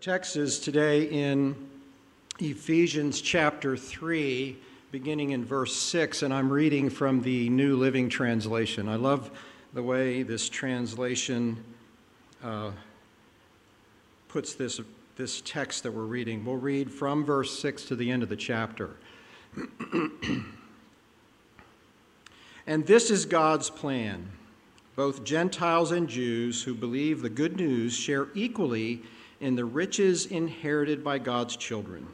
text is today in Ephesians chapter 3, beginning in verse 6, and I'm reading from the New Living Translation. I love the way this translation uh, puts this, this text that we're reading. We'll read from verse 6 to the end of the chapter. and this is God's plan. Both Gentiles and Jews who believe the good news share equally in the riches inherited by God's children.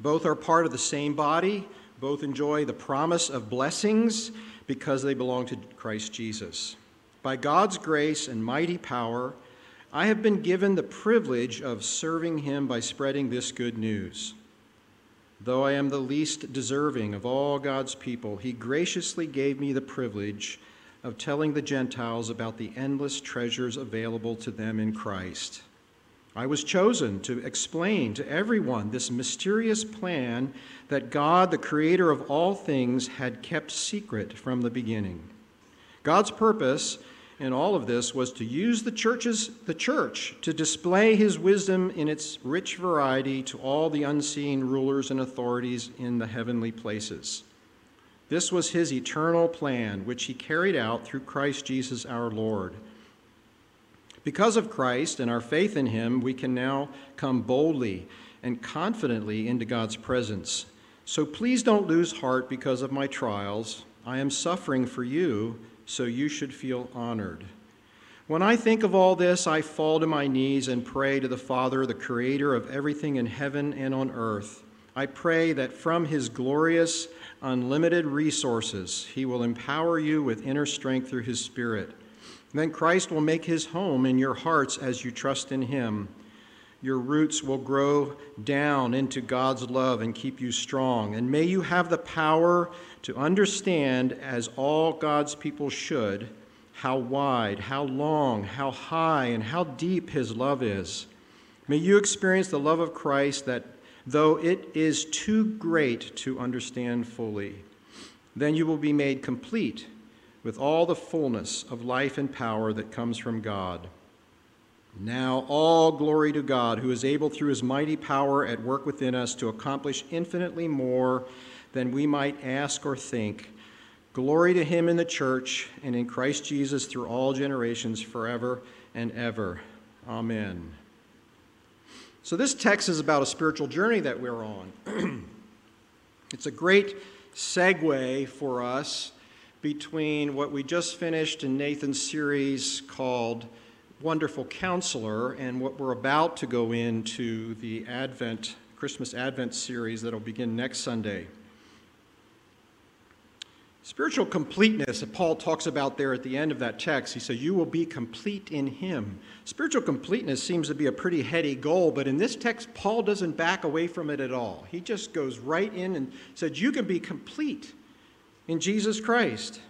Both are part of the same body, both enjoy the promise of blessings because they belong to Christ Jesus. By God's grace and mighty power, I have been given the privilege of serving Him by spreading this good news. Though I am the least deserving of all God's people, He graciously gave me the privilege of telling the Gentiles about the endless treasures available to them in Christ. I was chosen to explain to everyone this mysterious plan that God, the creator of all things, had kept secret from the beginning. God's purpose in all of this was to use the churches the church to display his wisdom in its rich variety to all the unseen rulers and authorities in the heavenly places. This was his eternal plan, which he carried out through Christ Jesus our Lord. Because of Christ and our faith in him, we can now come boldly and confidently into God's presence. So please don't lose heart because of my trials. I am suffering for you, so you should feel honored. When I think of all this, I fall to my knees and pray to the Father, the creator of everything in heaven and on earth. I pray that from his glorious, unlimited resources, he will empower you with inner strength through his Spirit then Christ will make his home in your hearts as you trust in him. Your roots will grow down into God's love and keep you strong. And may you have the power to understand, as all God's people should, how wide, how long, how high, and how deep his love is. May you experience the love of Christ that, though it is too great to understand fully, then you will be made complete with all the fullness of life and power that comes from God. Now, all glory to God, who is able through his mighty power at work within us to accomplish infinitely more than we might ask or think. Glory to him in the church and in Christ Jesus through all generations, forever and ever. Amen. So, this text is about a spiritual journey that we're on. it's a great segue for us between what we just finished in Nathan's series called Wonderful Counselor and what we're about to go into the Advent, Christmas Advent series that'll begin next Sunday. Spiritual completeness that Paul talks about there at the end of that text, he says, You will be complete in him. Spiritual completeness seems to be a pretty heady goal, but in this text, Paul doesn't back away from it at all. He just goes right in and said, You can be complete in Jesus Christ.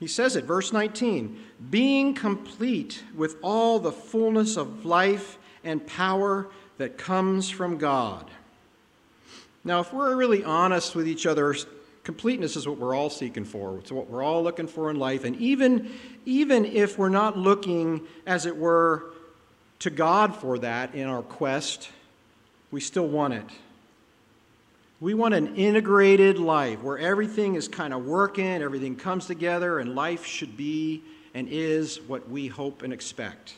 He says it, verse 19, being complete with all the fullness of life and power that comes from God. Now, if we're really honest with each other, completeness is what we're all seeking for. It's what we're all looking for in life. And even, even if we're not looking, as it were, to God for that in our quest, we still want it. We want an integrated life where everything is kind of working, everything comes together, and life should be and is what we hope and expect.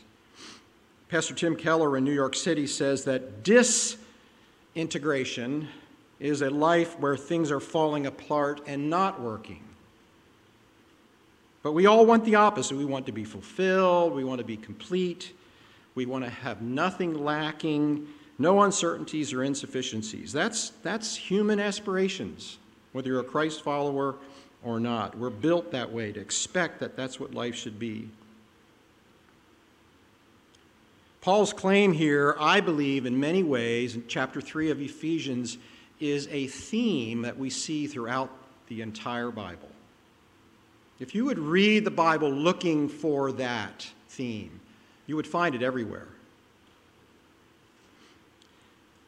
Pastor Tim Keller in New York City says that disintegration is a life where things are falling apart and not working. But we all want the opposite. We want to be fulfilled, we want to be complete, we want to have nothing lacking no uncertainties or insufficiencies. That's, that's human aspirations, whether you're a Christ follower or not. We're built that way to expect that that's what life should be. Paul's claim here, I believe, in many ways, in chapter 3 of Ephesians, is a theme that we see throughout the entire Bible. If you would read the Bible looking for that theme, you would find it everywhere.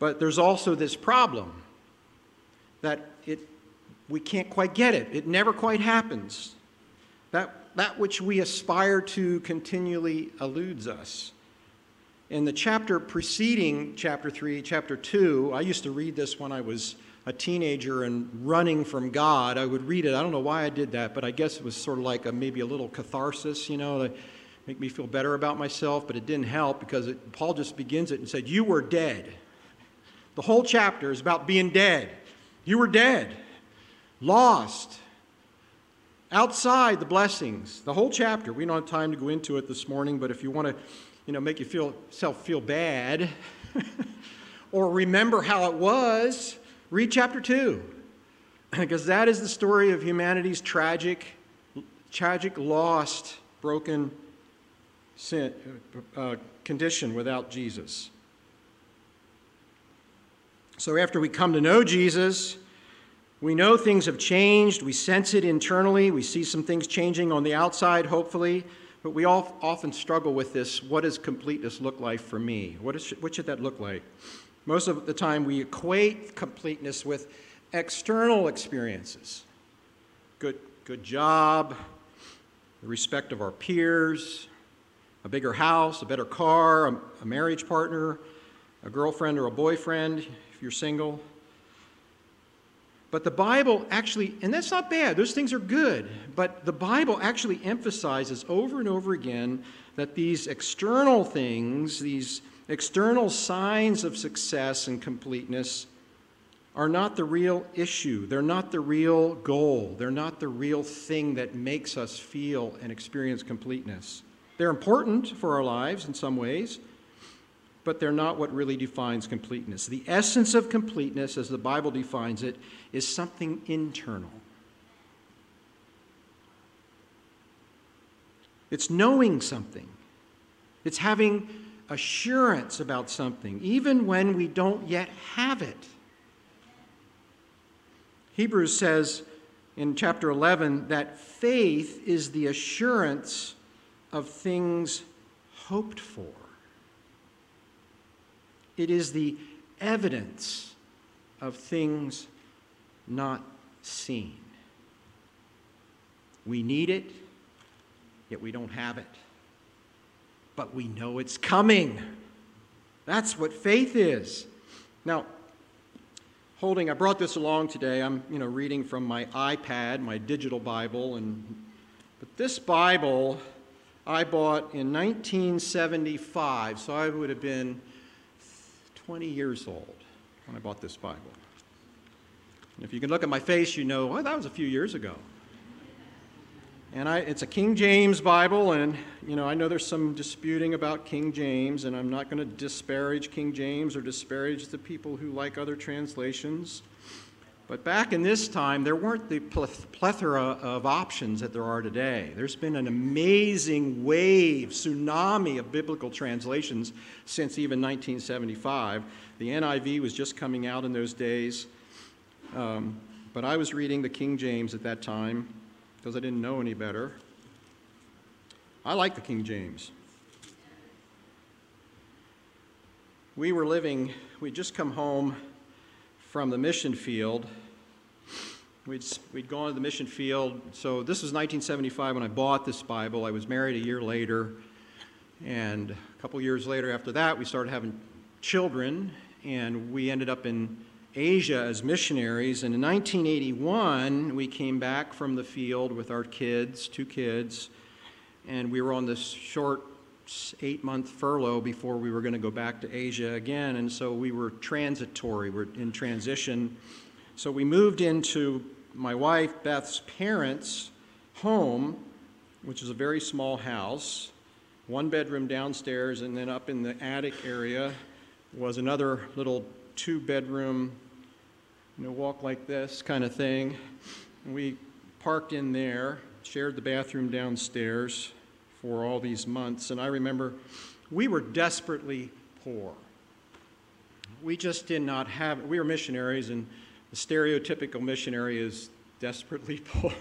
But there's also this problem that it, we can't quite get it. It never quite happens. That, that which we aspire to continually eludes us. In the chapter preceding chapter 3, chapter 2, I used to read this when I was a teenager and running from God. I would read it. I don't know why I did that, but I guess it was sort of like a, maybe a little catharsis, you know, to make me feel better about myself, but it didn't help because it, Paul just begins it and said, You were dead. The whole chapter is about being dead. You were dead, lost, outside the blessings. The whole chapter. We don't have time to go into it this morning, but if you want to, you know, make you feel self feel bad or remember how it was, read chapter 2. because that is the story of humanity's tragic tragic lost broken sin, uh, condition without Jesus. So after we come to know Jesus, we know things have changed. We sense it internally. We see some things changing on the outside, hopefully. But we all often struggle with this what does completeness look like for me? What, is, what should that look like? Most of the time, we equate completeness with external experiences good, good job, the respect of our peers, a bigger house, a better car, a, a marriage partner, a girlfriend or a boyfriend you're single. But the Bible actually, and that's not bad, those things are good, but the Bible actually emphasizes over and over again that these external things, these external signs of success and completeness, are not the real issue. They're not the real goal. They're not the real thing that makes us feel and experience completeness. They're important for our lives in some ways, but they're not what really defines completeness. The essence of completeness, as the Bible defines it, is something internal. It's knowing something, it's having assurance about something, even when we don't yet have it. Hebrews says in chapter 11 that faith is the assurance of things hoped for. It is the evidence of things not seen. We need it, yet we don't have it. But we know it's coming. That's what faith is. Now, holding, I brought this along today. I'm, you know, reading from my iPad, my digital Bible, and but this Bible I bought in 1975, so I would have been 20 years old when I bought this Bible. And if you can look at my face, you know, well, that was a few years ago. And I, it's a King James Bible, and you know I know there's some disputing about King James, and I'm not going to disparage King James or disparage the people who like other translations. But back in this time, there weren't the plethora of options that there are today. There's been an amazing wave, tsunami of biblical translations since even 1975. The NIV was just coming out in those days. Um, but I was reading the King James at that time because I didn't know any better. I like the King James. We were living, we'd just come home from the mission field. We'd, we'd gone to the mission field. So this was 1975 when I bought this Bible. I was married a year later. And a couple years later after that, we started having children. And we ended up in Asia as missionaries. And in 1981, we came back from the field with our kids, two kids. And we were on this short eight month furlough before we were going to go back to Asia again. And so we were transitory, we're in transition. So we moved into my wife Beth's parents' home, which is a very small house, one bedroom downstairs, and then up in the attic area was another little two bedroom, you know, walk like this kind of thing. We parked in there, shared the bathroom downstairs for all these months. And I remember we were desperately poor. We just did not have, we were missionaries, and the stereotypical missionary is desperately poor.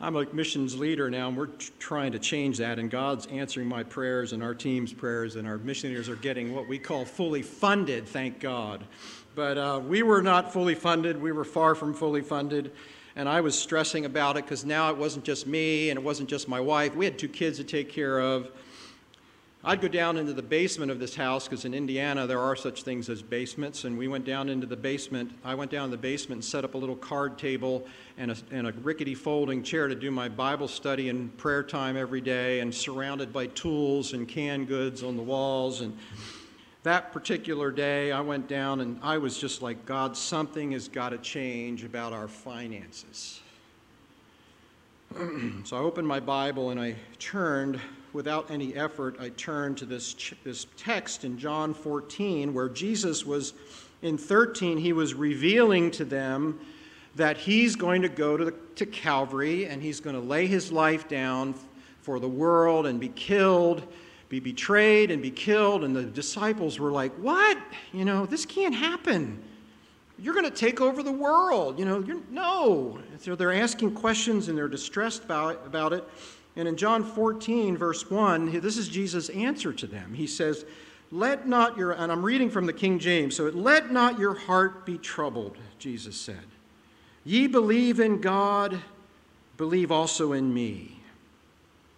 I'm a missions leader now, and we're trying to change that, and God's answering my prayers and our team's prayers, and our missionaries are getting what we call fully funded, thank God. But uh, we were not fully funded, we were far from fully funded and I was stressing about it because now it wasn't just me and it wasn't just my wife. We had two kids to take care of. I'd go down into the basement of this house because in Indiana there are such things as basements, and we went down into the basement. I went down the basement and set up a little card table and a, and a rickety folding chair to do my Bible study and prayer time every day, and surrounded by tools and canned goods on the walls. And that particular day, I went down and I was just like, God, something has got to change about our finances. so I opened my Bible and I turned without any effort, I turned to this, this text in John 14 where Jesus was, in 13, he was revealing to them that he's going to go to, the, to Calvary and he's going to lay his life down for the world and be killed, be betrayed and be killed. And the disciples were like, What? You know, this can't happen. You're going to take over the world. You know, no. So they're asking questions and they're distressed about, about it. And in John 14, verse 1, this is Jesus' answer to them. He says, Let not your, and I'm reading from the King James, so let not your heart be troubled, Jesus said. Ye believe in God, believe also in me.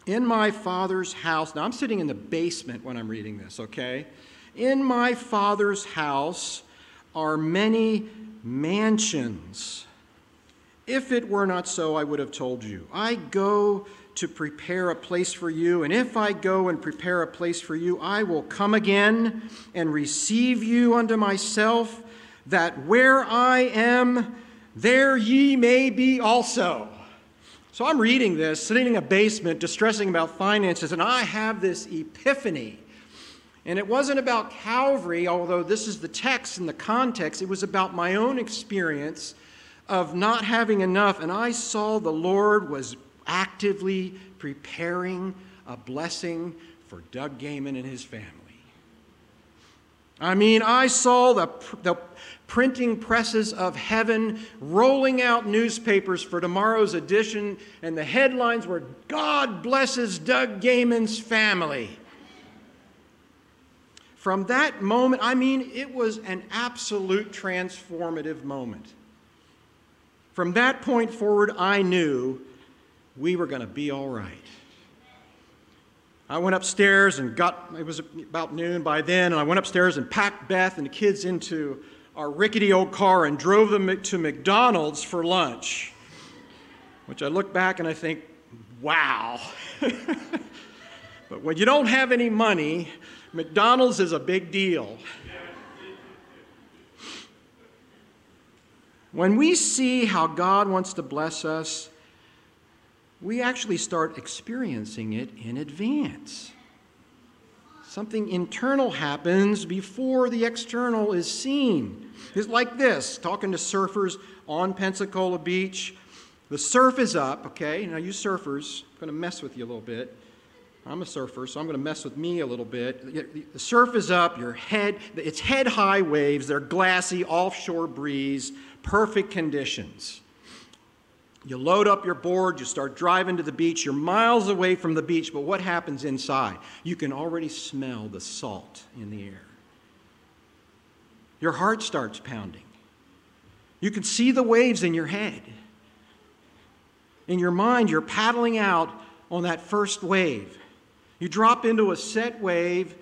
In my Father's house, now I'm sitting in the basement when I'm reading this, okay? In my Father's house are many mansions. If it were not so, I would have told you. I go to prepare a place for you. And if I go and prepare a place for you, I will come again and receive you unto myself, that where I am, there ye may be also. So I'm reading this, sitting in a basement, distressing about finances, and I have this epiphany. And it wasn't about Calvary, although this is the text and the context. It was about my own experience of not having enough. And I saw the Lord was actively preparing a blessing for Doug Gaiman and his family. I mean, I saw the, the printing presses of heaven rolling out newspapers for tomorrow's edition, and the headlines were God blesses Doug Gaiman's family. From that moment, I mean, it was an absolute transformative moment. From that point forward, I knew we were going to be all right. I went upstairs and got, it was about noon by then, and I went upstairs and packed Beth and the kids into our rickety old car and drove them to McDonald's for lunch. Which I look back and I think, wow. but when you don't have any money, McDonald's is a big deal. When we see how God wants to bless us, we actually start experiencing it in advance. Something internal happens before the external is seen. It's like this talking to surfers on Pensacola Beach. The surf is up, okay? Now, you surfers, I'm going to mess with you a little bit. I'm a surfer, so I'm going to mess with me a little bit. The surf is up, your head, it's head high waves, they're glassy, offshore breeze, perfect conditions. You load up your board, you start driving to the beach. You're miles away from the beach, but what happens inside? You can already smell the salt in the air. Your heart starts pounding. You can see the waves in your head. In your mind, you're paddling out on that first wave. You drop into a set wave,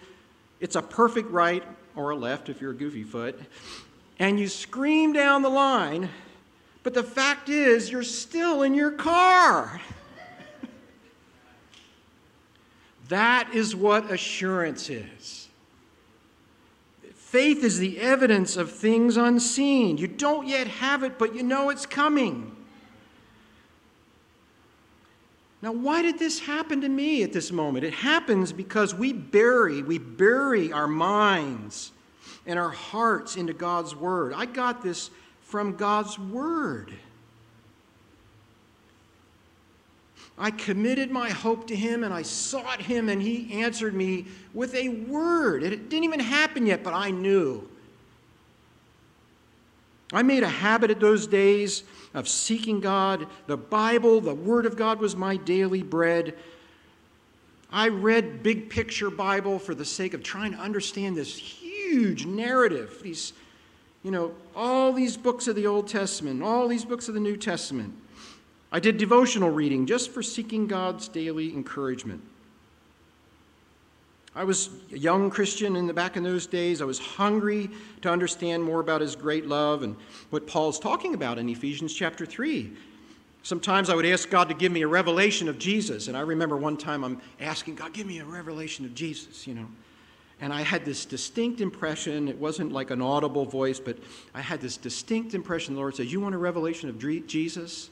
it's a perfect right or a left if you're a goofy foot, and you scream down the line but the fact is, you're still in your car. that is what assurance is. Faith is the evidence of things unseen. You don't yet have it, but you know it's coming. Now, why did this happen to me at this moment? It happens because we bury, we bury our minds and our hearts into God's Word. I got this from God's Word. I committed my hope to Him and I sought Him, and He answered me with a word. It didn't even happen yet, but I knew. I made a habit at those days of seeking God. The Bible, the Word of God, was my daily bread. I read big picture Bible for the sake of trying to understand this huge narrative, these you know, all these books of the Old Testament, all these books of the New Testament. I did devotional reading just for seeking God's daily encouragement. I was a young Christian in the back in those days. I was hungry to understand more about his great love and what Paul's talking about in Ephesians chapter 3. Sometimes I would ask God to give me a revelation of Jesus. And I remember one time I'm asking God, give me a revelation of Jesus, you know. And I had this distinct impression, it wasn't like an audible voice, but I had this distinct impression the Lord says, You want a revelation of Jesus?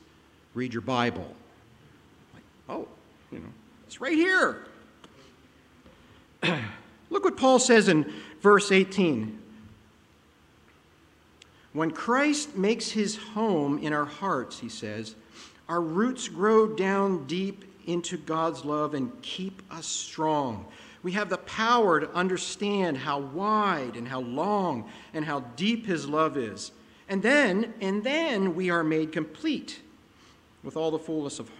Read your Bible. Like, oh, you know, it's right here. Look what Paul says in verse 18. When Christ makes his home in our hearts, he says, our roots grow down deep into God's love and keep us strong. We have the power to understand how wide and how long and how deep his love is. And then, and then we are made complete with all the fullness of,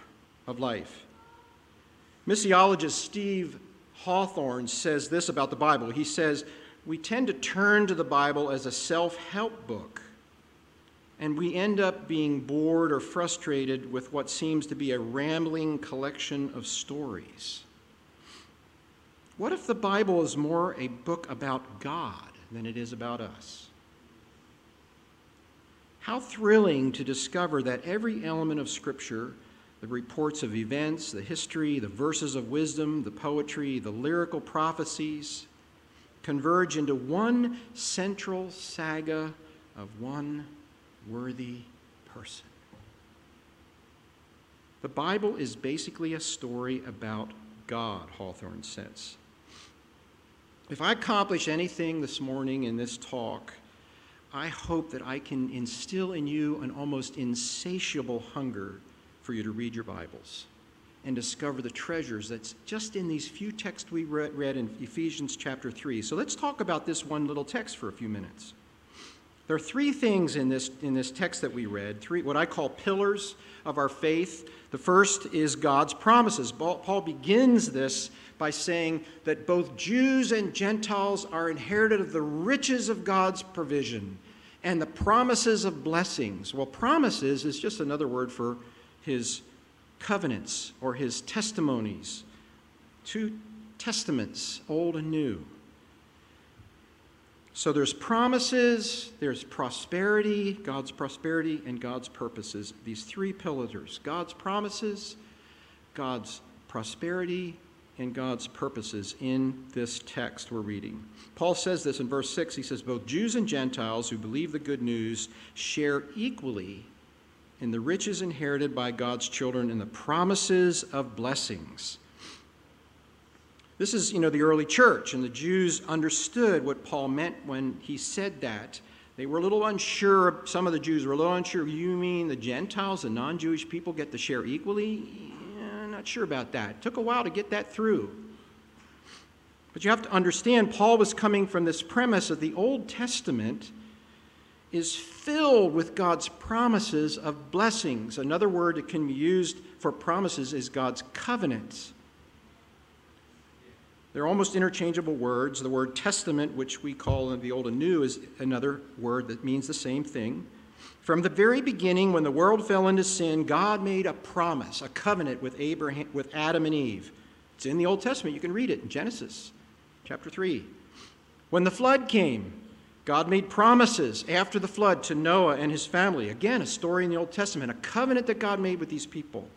of life. Missiologist Steve Hawthorne says this about the Bible. He says, We tend to turn to the Bible as a self help book, and we end up being bored or frustrated with what seems to be a rambling collection of stories. What if the Bible is more a book about God than it is about us? How thrilling to discover that every element of Scripture the reports of events, the history, the verses of wisdom, the poetry, the lyrical prophecies converge into one central saga of one worthy person. The Bible is basically a story about God, Hawthorne says. If I accomplish anything this morning in this talk, I hope that I can instill in you an almost insatiable hunger for you to read your Bibles and discover the treasures that's just in these few texts we read in Ephesians chapter 3. So let's talk about this one little text for a few minutes. There are three things in this, in this text that we read, three what I call pillars of our faith. The first is God's promises. Paul begins this by saying that both Jews and Gentiles are inherited of the riches of God's provision and the promises of blessings. Well, promises is just another word for his covenants or his testimonies. Two testaments, old and new. So there's promises, there's prosperity, God's prosperity, and God's purposes. These three pillars God's promises, God's prosperity, and God's purposes in this text we're reading. Paul says this in verse 6. He says, Both Jews and Gentiles who believe the good news share equally in the riches inherited by God's children and the promises of blessings. This is, you know, the early church, and the Jews understood what Paul meant when he said that. They were a little unsure, some of the Jews were a little unsure. You mean the Gentiles, the non Jewish people, get to share equally? Yeah, not sure about that. It took a while to get that through. But you have to understand, Paul was coming from this premise that the Old Testament is filled with God's promises of blessings. Another word that can be used for promises is God's covenants. They're almost interchangeable words. The word testament, which we call in the Old and New, is another word that means the same thing. From the very beginning, when the world fell into sin, God made a promise, a covenant with Abraham, with Adam and Eve. It's in the Old Testament. You can read it in Genesis chapter 3. When the flood came, God made promises after the flood to Noah and his family. Again, a story in the Old Testament, a covenant that God made with these people.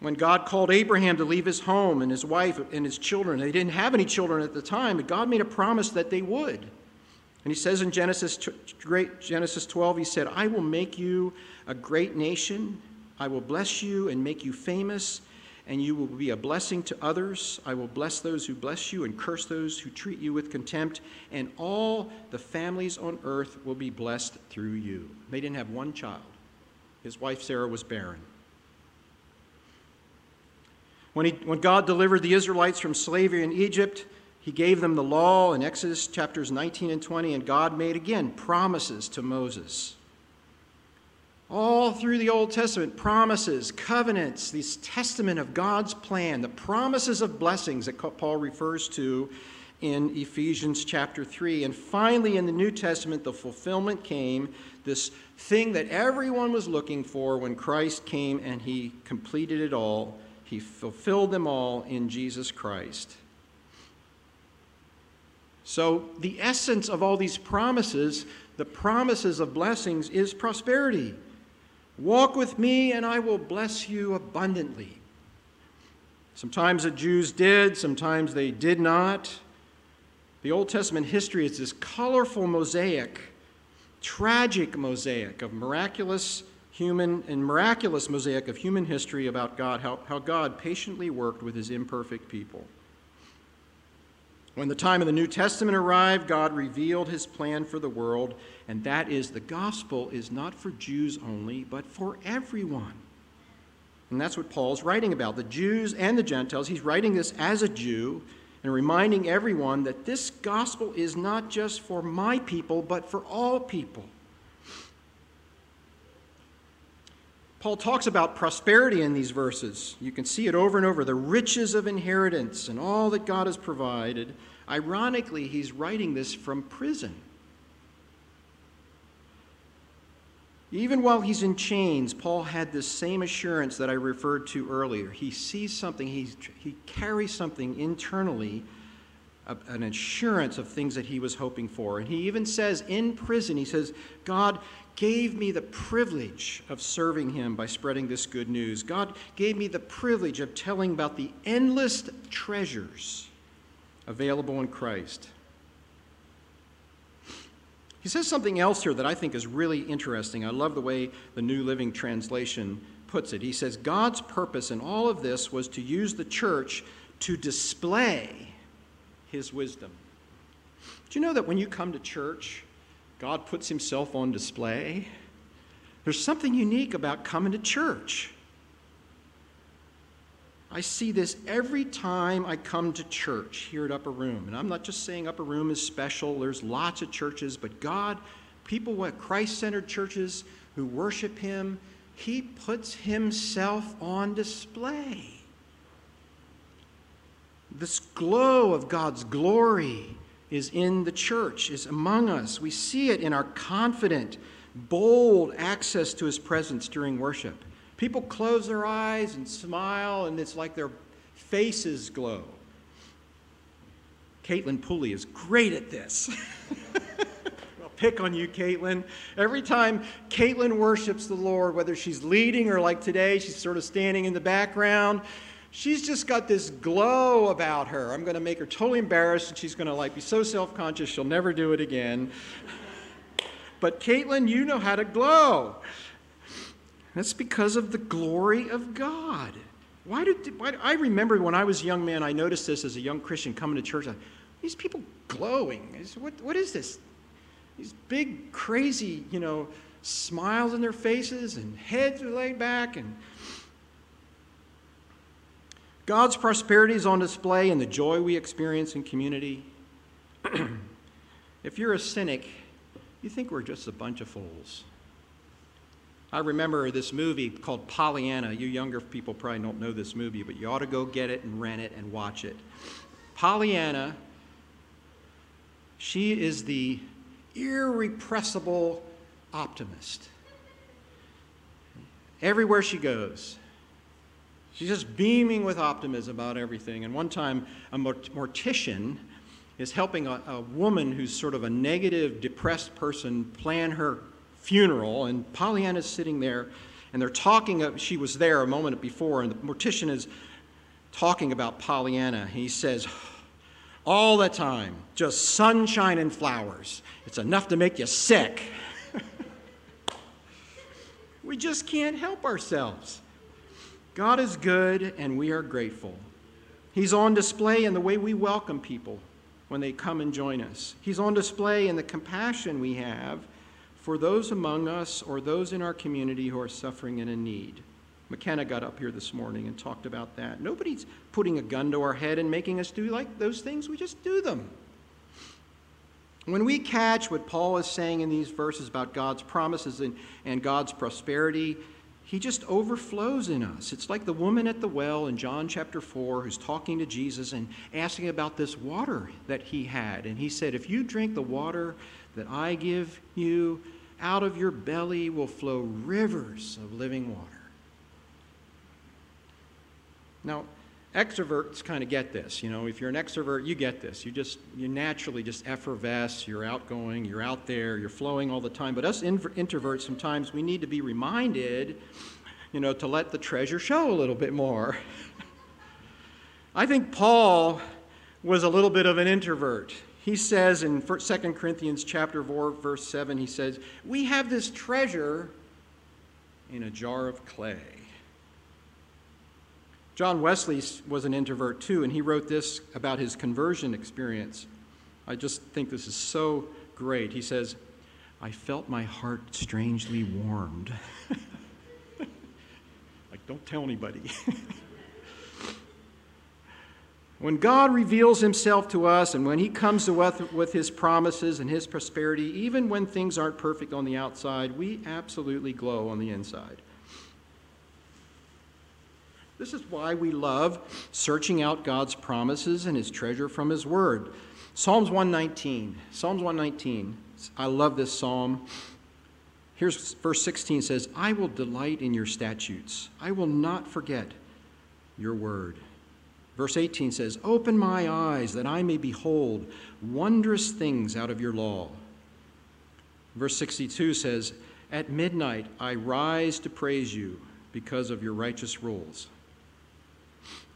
When God called Abraham to leave his home and his wife and his children, they didn't have any children at the time, but God made a promise that they would. And he says in Genesis, great Genesis 12, he said, I will make you a great nation. I will bless you and make you famous and you will be a blessing to others. I will bless those who bless you and curse those who treat you with contempt, and all the families on earth will be blessed through you. They didn't have one child. His wife Sarah was barren. When, he, when God delivered the Israelites from slavery in Egypt, he gave them the law in Exodus chapters 19 and 20, and God made again promises to Moses. All through the Old Testament, promises, covenants, this testament of God's plan, the promises of blessings that Paul refers to in Ephesians chapter 3. And finally, in the New Testament, the fulfillment came, this thing that everyone was looking for when Christ came and he completed it all. He fulfilled them all in Jesus Christ. So, the essence of all these promises, the promises of blessings, is prosperity. Walk with me, and I will bless you abundantly. Sometimes the Jews did, sometimes they did not. The Old Testament history is this colorful mosaic, tragic mosaic of miraculous human and miraculous mosaic of human history about God, how, how God patiently worked with his imperfect people. When the time of the New Testament arrived, God revealed his plan for the world, and that is the gospel is not for Jews only, but for everyone. And that's what Paul's writing about the Jews and the Gentiles. He's writing this as a Jew and reminding everyone that this gospel is not just for my people, but for all people. Paul talks about prosperity in these verses. You can see it over and over the riches of inheritance and all that God has provided. Ironically, he's writing this from prison. Even while he's in chains, Paul had this same assurance that I referred to earlier. He sees something, he's, he carries something internally, an assurance of things that he was hoping for. And he even says in prison, he says, God, gave me the privilege of serving him by spreading this good news. God gave me the privilege of telling about the endless treasures available in Christ. He says something else here that I think is really interesting. I love the way the New Living Translation puts it. He says, God's purpose in all of this was to use the church to display his wisdom. Do you know that when you come to church, God puts himself on display. There's something unique about coming to church. I see this every time I come to church here at Upper Room. And I'm not just saying Upper Room is special, there's lots of churches, but God, people at Christ centered churches who worship Him, He puts Himself on display. This glow of God's glory is in the church, is among us. We see it in our confident, bold access to his presence during worship. People close their eyes and smile, and it's like their faces glow. Caitlin Pulley is great at this. I'll pick on you, Caitlin. Every time Caitlin worships the Lord, whether she's leading or like today, she's sort of standing in the background, she's just got this glow about her. I'm going to make her totally embarrassed, and she's going to like be so self-conscious she'll never do it again. But Caitlin, you know how to glow. That's because of the glory of God. Why did why, I remember when I was a young man, I noticed this as a young Christian coming to church. These people glowing. What, what is this? These big, crazy, you know, smiles on their faces and heads are laid back and God's prosperity is on display in the joy we experience in community. if you're a cynic, you think we're just a bunch of fools. I remember this movie called Pollyanna. You younger people probably don't know this movie, but you ought to go get it and rent it and watch it. Pollyanna, she is the irrepressible optimist. Everywhere she goes, She's just beaming with optimism about everything. And one time, a mortician is helping a, a, woman who's sort of a negative, depressed person plan her funeral. And Pollyanna's sitting there, and they're talking. She was there a moment before, and the mortician is talking about Pollyanna. He says, all the time, just sunshine and flowers. It's enough to make you sick. we just can't help ourselves. God is good and we are grateful. He's on display in the way we welcome people when they come and join us. He's on display in the compassion we have for those among us or those in our community who are suffering and in need. McKenna got up here this morning and talked about that. Nobody's putting a gun to our head and making us do like those things. We just do them. When we catch what Paul is saying in these verses about God's promises and, and God's prosperity, he just overflows in us. It's like the woman at the well in John chapter 4 who's talking to Jesus and asking about this water that he had. And he said, If you drink the water that I give you, out of your belly will flow rivers of living water. Now, extroverts kind of get this. You know, if you're an extrovert, you get this. You just, you naturally just effervesce, you're outgoing, you're out there, you're flowing all the time. But us introverts, sometimes we need to be reminded, you know, to let the treasure show a little bit more. I think Paul was a little bit of an introvert. He says in 2 Corinthians chapter 4 verse 7 he says, "We have this treasure in a jar of clay." John Wesley was an introvert too, and he wrote this about his conversion experience. I just think this is so great. He says, I felt my heart strangely warmed. like, don't tell anybody. when God reveals himself to us and when he comes to us with his promises and his prosperity, even when things aren't perfect on the outside, we absolutely glow on the inside. This is why we love searching out God's promises and his treasure from his word. Psalms 119. Psalms 119. I love this psalm. Here's verse 16 says, I will delight in your statutes. I will not forget your word. Verse 18 says, Open my eyes that I may behold wondrous things out of your law. Verse 62 says, At midnight I rise to praise you because of your righteous rules.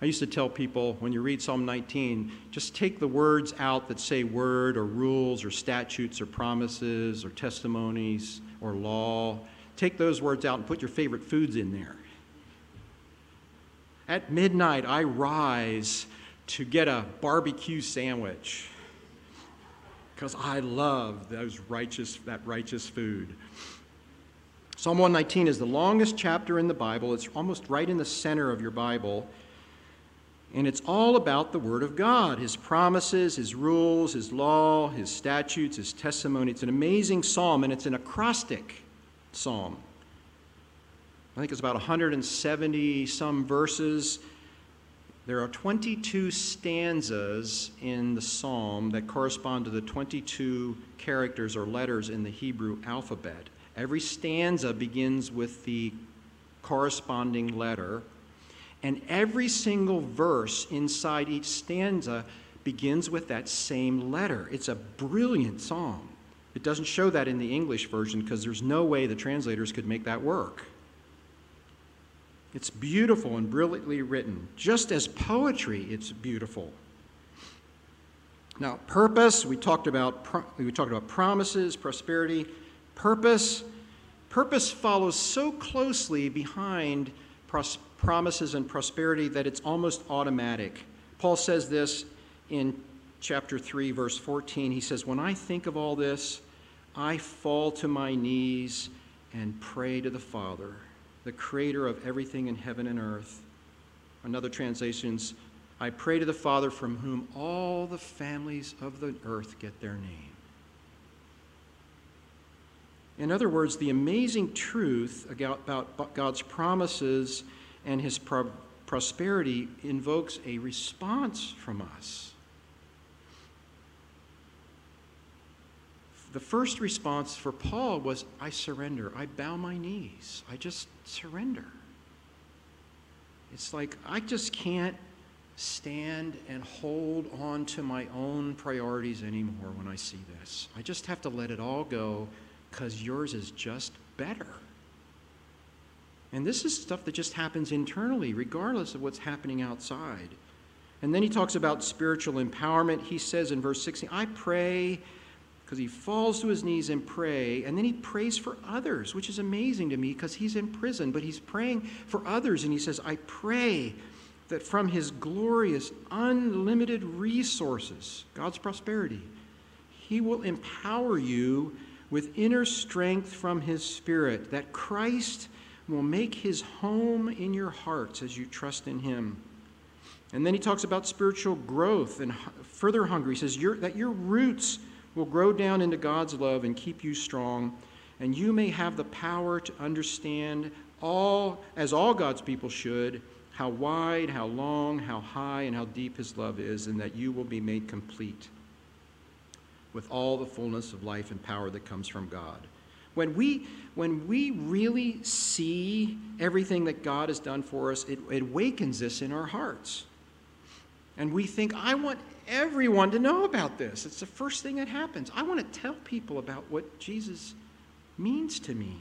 I used to tell people when you read Psalm 19, just take the words out that say word or rules or statutes or promises or testimonies or law. Take those words out and put your favorite foods in there. At midnight, I rise to get a barbecue sandwich because I love those righteous, that righteous food. Psalm 119 is the longest chapter in the Bible. It's almost right in the center of your Bible. And it's all about the Word of God His promises, His rules, His law, His statutes, His testimony. It's an amazing psalm, and it's an acrostic psalm. I think it's about 170 some verses. There are 22 stanzas in the psalm that correspond to the 22 characters or letters in the Hebrew alphabet. Every stanza begins with the corresponding letter and every single verse inside each stanza begins with that same letter. It's a brilliant psalm. It doesn't show that in the English version because there's no way the translators could make that work. It's beautiful and brilliantly written. Just as poetry, it's beautiful. Now, purpose, we talked about we talked about promises, prosperity, purpose. Purpose follows so closely behind promises and prosperity that it's almost automatic. Paul says this in chapter 3, verse 14. He says, When I think of all this, I fall to my knees and pray to the Father, the creator of everything in heaven and earth. Another translations, I pray to the Father from whom all the families of the earth get their name. In other words, the amazing truth about God's promises and his pro- prosperity invokes a response from us. The first response for Paul was, I surrender. I bow my knees. I just surrender. It's like I just can't stand and hold on to my own priorities anymore when I see this. I just have to let it all go because yours is just better. And this is stuff that just happens internally, regardless of what's happening outside. And then he talks about spiritual empowerment. He says in verse 16, I pray, because he falls to his knees and pray, and then he prays for others, which is amazing to me because he's in prison, but he's praying for others, and he says, I pray that from his glorious, unlimited resources, God's prosperity, he will empower you with inner strength from his spirit, that Christ will make his home in your hearts as you trust in him. And then he talks about spiritual growth and further hunger. He says your, that your roots will grow down into God's love and keep you strong, and you may have the power to understand all, as all God's people should, how wide, how long, how high, and how deep his love is, and that you will be made complete with all the fullness of life and power that comes from God. When we, when we really see everything that God has done for us, it, it awakens this in our hearts. And we think, I want everyone to know about this. It's the first thing that happens. I want to tell people about what Jesus means to me.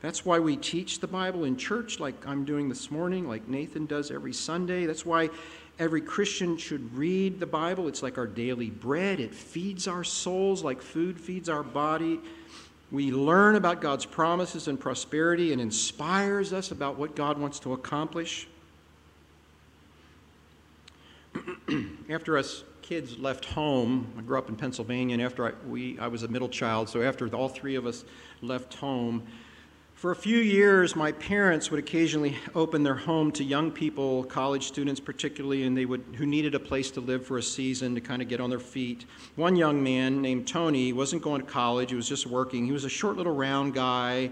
That's why we teach the Bible in church, like I'm doing this morning, like Nathan does every Sunday. That's why every Christian should read the Bible. It's like our daily bread, it feeds our souls like food feeds our body. We learn about God's promises and prosperity and inspires us about what God wants to accomplish. after us kids left home, I grew up in Pennsylvania, and after I, we, I was a middle child, so after all three of us left home, for a few years, my parents would occasionally open their home to young people, college students particularly, and they would who needed a place to live for a season to kind of get on their feet. One young man named Tony wasn't going to college; he was just working. He was a short little round guy.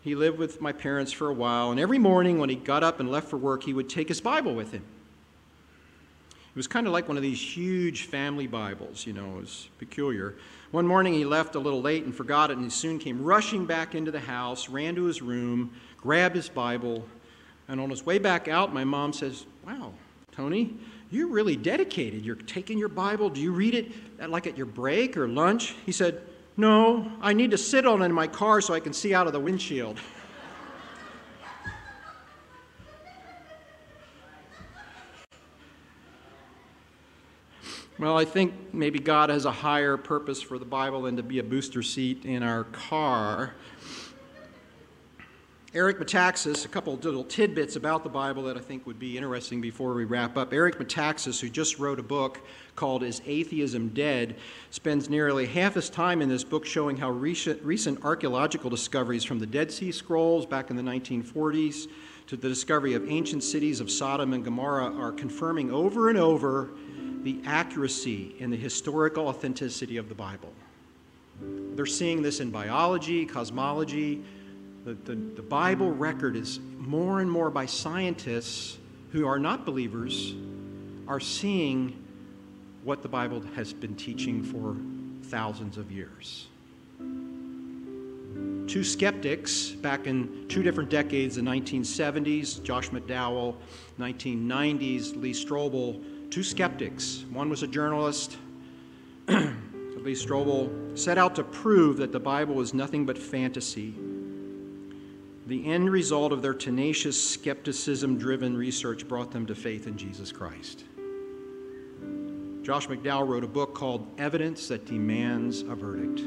He lived with my parents for a while, and every morning when he got up and left for work, he would take his Bible with him. It was kind of like one of these huge family Bibles, you know, it was peculiar. One morning he left a little late and forgot it, and he soon came rushing back into the house, ran to his room, grabbed his Bible, and on his way back out, my mom says, Wow, Tony, you're really dedicated. You're taking your Bible. Do you read it at, like at your break or lunch? He said, No, I need to sit on it in my car so I can see out of the windshield. Well, I think maybe God has a higher purpose for the Bible than to be a booster seat in our car. Eric Metaxas, a couple of little tidbits about the Bible that I think would be interesting before we wrap up. Eric Metaxas, who just wrote a book called Is Atheism Dead, spends nearly half his time in this book showing how recent, recent archaeological discoveries from the Dead Sea Scrolls back in the 1940s to the discovery of ancient cities of Sodom and Gomorrah are confirming over and over the accuracy and the historical authenticity of the Bible. They're seeing this in biology, cosmology. The, the, the, Bible record is more and more by scientists who are not believers, are seeing what the Bible has been teaching for thousands of years. Two skeptics back in two different decades, the 1970s, Josh McDowell, 1990s, Lee Strobel, two skeptics. One was a journalist, Lee Strobel, set out to prove that the Bible was nothing but fantasy. The end result of their tenacious, skepticism driven research brought them to faith in Jesus Christ. Josh McDowell wrote a book called Evidence That Demands a Verdict.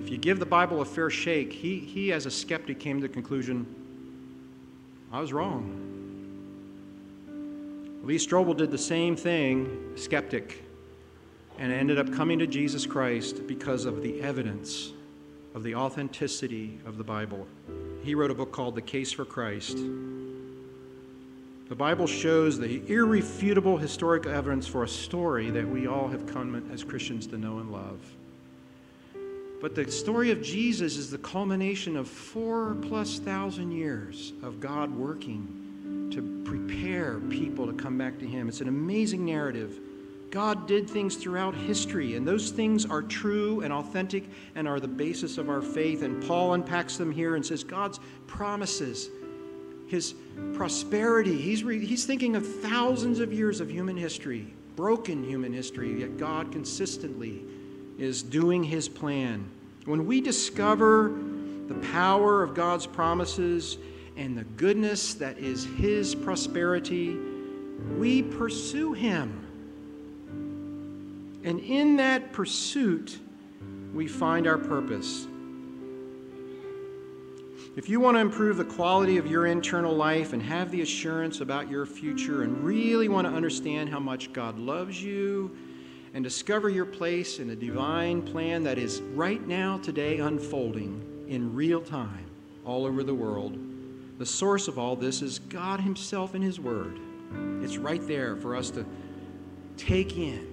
If you give the Bible a fair shake, he, he as a skeptic came to the conclusion I was wrong. Lee Strobel did the same thing, skeptic, and ended up coming to Jesus Christ because of the evidence of the authenticity of the Bible. He wrote a book called The Case for Christ. The Bible shows the irrefutable historical evidence for a story that we all have come as Christians to know and love. But the story of Jesus is the culmination of four plus thousand years of God working to prepare people to come back to Him. It's an amazing narrative. God did things throughout history, and those things are true and authentic and are the basis of our faith. And Paul unpacks them here and says God's promises, His prosperity. He's, re- he's thinking of thousands of years of human history, broken human history, yet God consistently is doing his plan. When we discover the power of God's promises and the goodness that is his prosperity, we pursue him. And in that pursuit, we find our purpose. If you want to improve the quality of your internal life and have the assurance about your future and really want to understand how much God loves you, and discover your place in a divine plan that is right now, today, unfolding in real time all over the world. The source of all this is God Himself and His Word. It's right there for us to take in.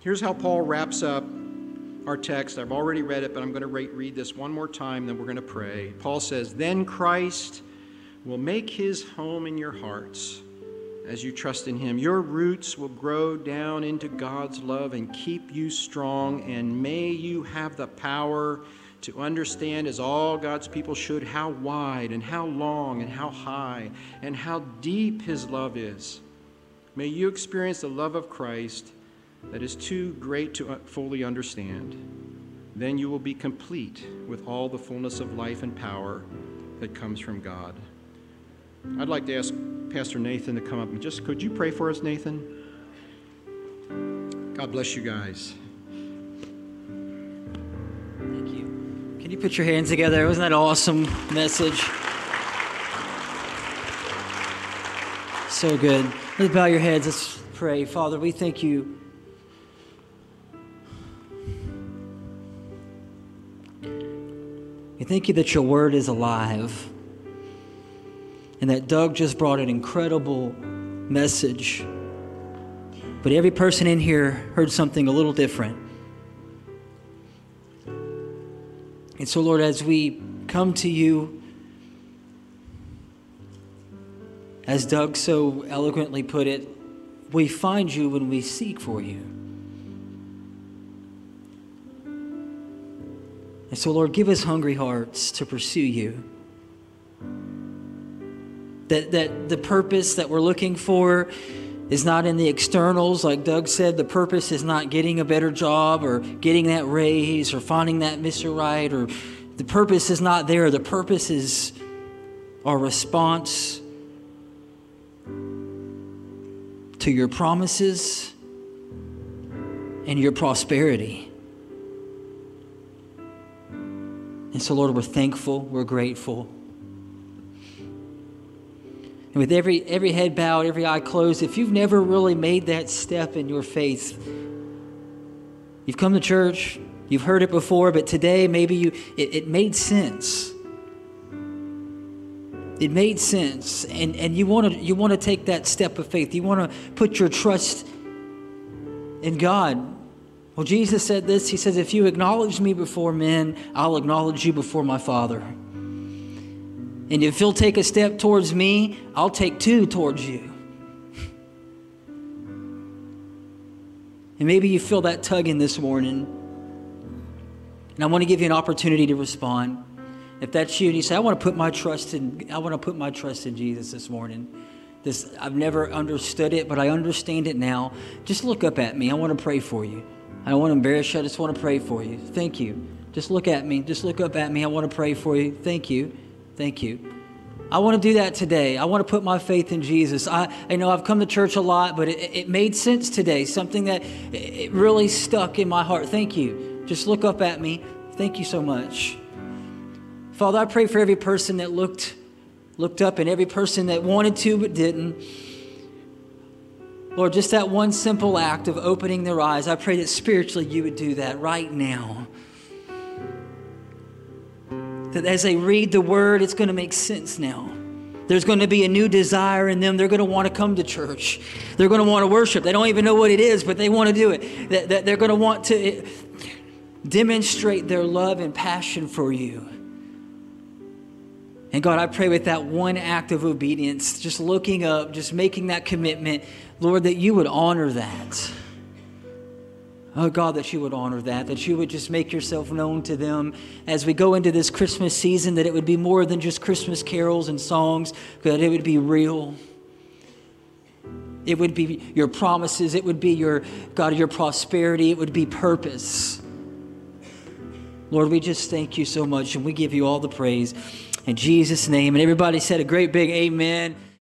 Here's how Paul wraps up our text. I've already read it, but I'm going to read this one more time, then we're going to pray. Paul says, Then Christ will make his home in your hearts as you trust in Him. Your roots will grow down into God's love and keep you strong, and may you have the power to understand, as all God's people should, how wide and how long and how high and how deep His love is. May you experience the love of Christ that is too great to fully understand. Then you will be complete with all the fullness of life and power that comes from God. I'd like to ask Pastor Nathan to come up and just could you pray for us, Nathan? God bless you guys. Thank you. Can you put your hands together? Wasn't that awesome message? So good. Let's bow your heads. Let's pray. Father, we thank you. We thank you that your word is alive and that Doug just brought an incredible message. But every person in here heard something a little different. And so, Lord, as we come to you, as Doug so eloquently put it, we find you when we seek for you. And so, Lord, give us hungry hearts to pursue you. That, that the purpose that we're looking for is not in the externals. Like Doug said, the purpose is not getting a better job or getting that raise or finding that Mr. Right, or the purpose is not there. The purpose is our response to your promises and your prosperity. And so, Lord, we're thankful, we're grateful. And with every, every head bowed, every eye closed, if you've never really made that step in your faith, you've come to church, you've heard it before, but today maybe you it, it made sense. It made sense. And, and you want to you want to take that step of faith. You want to put your trust in God. Well, Jesus said this. He says, If you acknowledge me before men, I'll acknowledge you before my Father. And if you'll take a step towards me, I'll take two towards you. And maybe you feel that tugging this morning. And I want to give you an opportunity to respond. If that's you and you say, I want to put my trust in I want to put my trust in Jesus this morning. This I've never understood it, but I understand it now. Just look up at me. I want to pray for you. I don't want to embarrass you. I just want to pray for you. Thank you. Just look at me. Just look up at me. I want to pray for you. Thank you. Thank you. I want to do that today. I want to put my faith in Jesus. I, I know I've come to church a lot, but it, it made sense today. Something that it really stuck in my heart. Thank you. Just look up at me. Thank you so much. Father, I pray for every person that looked looked up and every person that wanted to but didn't. Lord, just that one simple act of opening their eyes, I pray that spiritually you would do that right now that as they read the word, it's going to make sense now. There's going to be a new desire in them. They're going to want to come to church. They're going to want to worship. They don't even know what it is, but they want to do it. That, they're going to want to demonstrate their love and passion for you. And God, I pray with that one act of obedience, just looking up, just making that commitment, Lord, that you would honor that. Oh, God, that you would honor that, that you would just make yourself known to them as we go into this Christmas season, that it would be more than just Christmas carols and songs, that it would be real. It would be your promises, it would be your, God, your prosperity, it would be purpose. Lord, we just thank you so much and we give you all the praise in Jesus' name. And everybody said a great big amen.